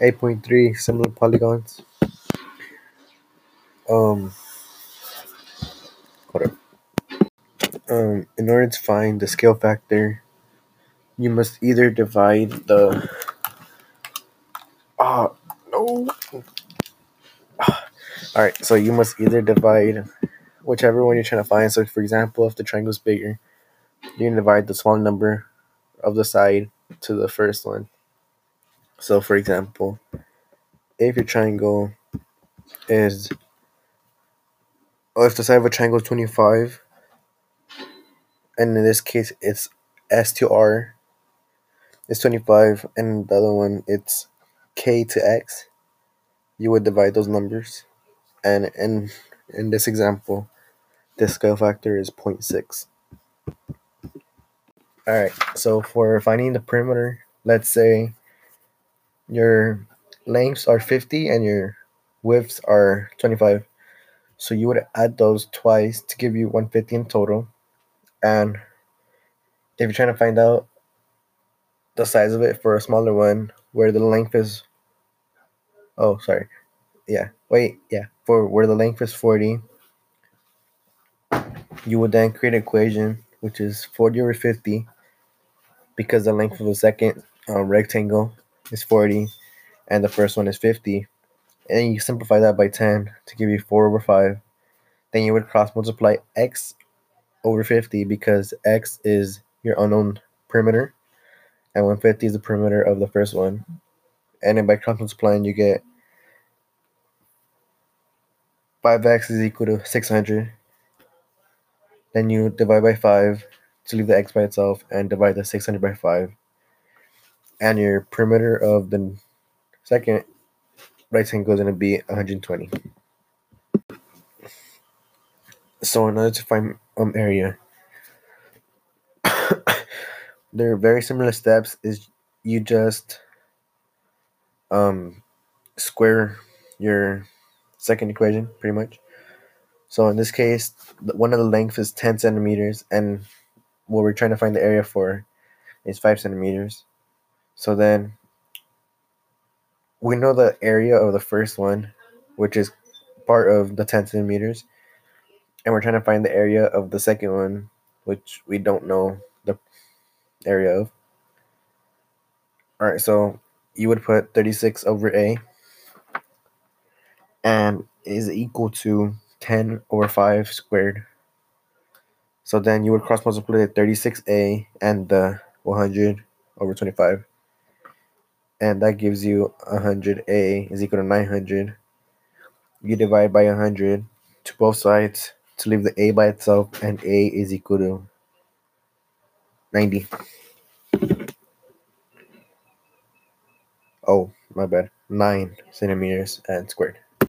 8.3 similar polygons. Um, up. Um, in order to find the scale factor, you must either divide the. Ah, no. All right, so you must either divide whichever one you're trying to find. So, for example, if the triangle is bigger, you can divide the small number of the side to the first one. So, for example, if your triangle is, or if the side of a triangle is 25, and in this case it's S to R, it's 25, and the other one it's K to X, you would divide those numbers. And in, in this example, the scale factor is 0.6. Alright, so for finding the perimeter, let's say your lengths are 50 and your widths are 25. So you would add those twice to give you 150 in total. And if you're trying to find out the size of it for a smaller one, where the length is, oh, sorry, yeah, wait, yeah, for where the length is 40, you would then create an equation which is 40 over 50 because the length of the second uh, rectangle is 40 and the first one is 50 and you simplify that by 10 to give you 4 over 5 then you would cross multiply x over 50 because x is your unknown perimeter and 150 is the perimeter of the first one and then by cross multiplying you get 5x is equal to 600 then you divide by 5 to leave the x by itself and divide the 600 by 5 and your perimeter of the second right rectangle is going to be 120 so in order to find um area there are very similar steps. Is you just um square your second equation pretty much. So in this case one of the length is 10 centimeters and what we're trying to find the area for is 5 centimeters so then we know the area of the first one which is part of the 10 centimeters and we're trying to find the area of the second one which we don't know the area of. All right so you would put 36 over a and is equal to 10 over 5 squared. So then you would cross multiply the 36a and the 100 over 25 and that gives you 100a is equal to 900 you divide by 100 to both sides to leave the a by itself and a is equal to 90 oh my bad. 9 centimeters and squared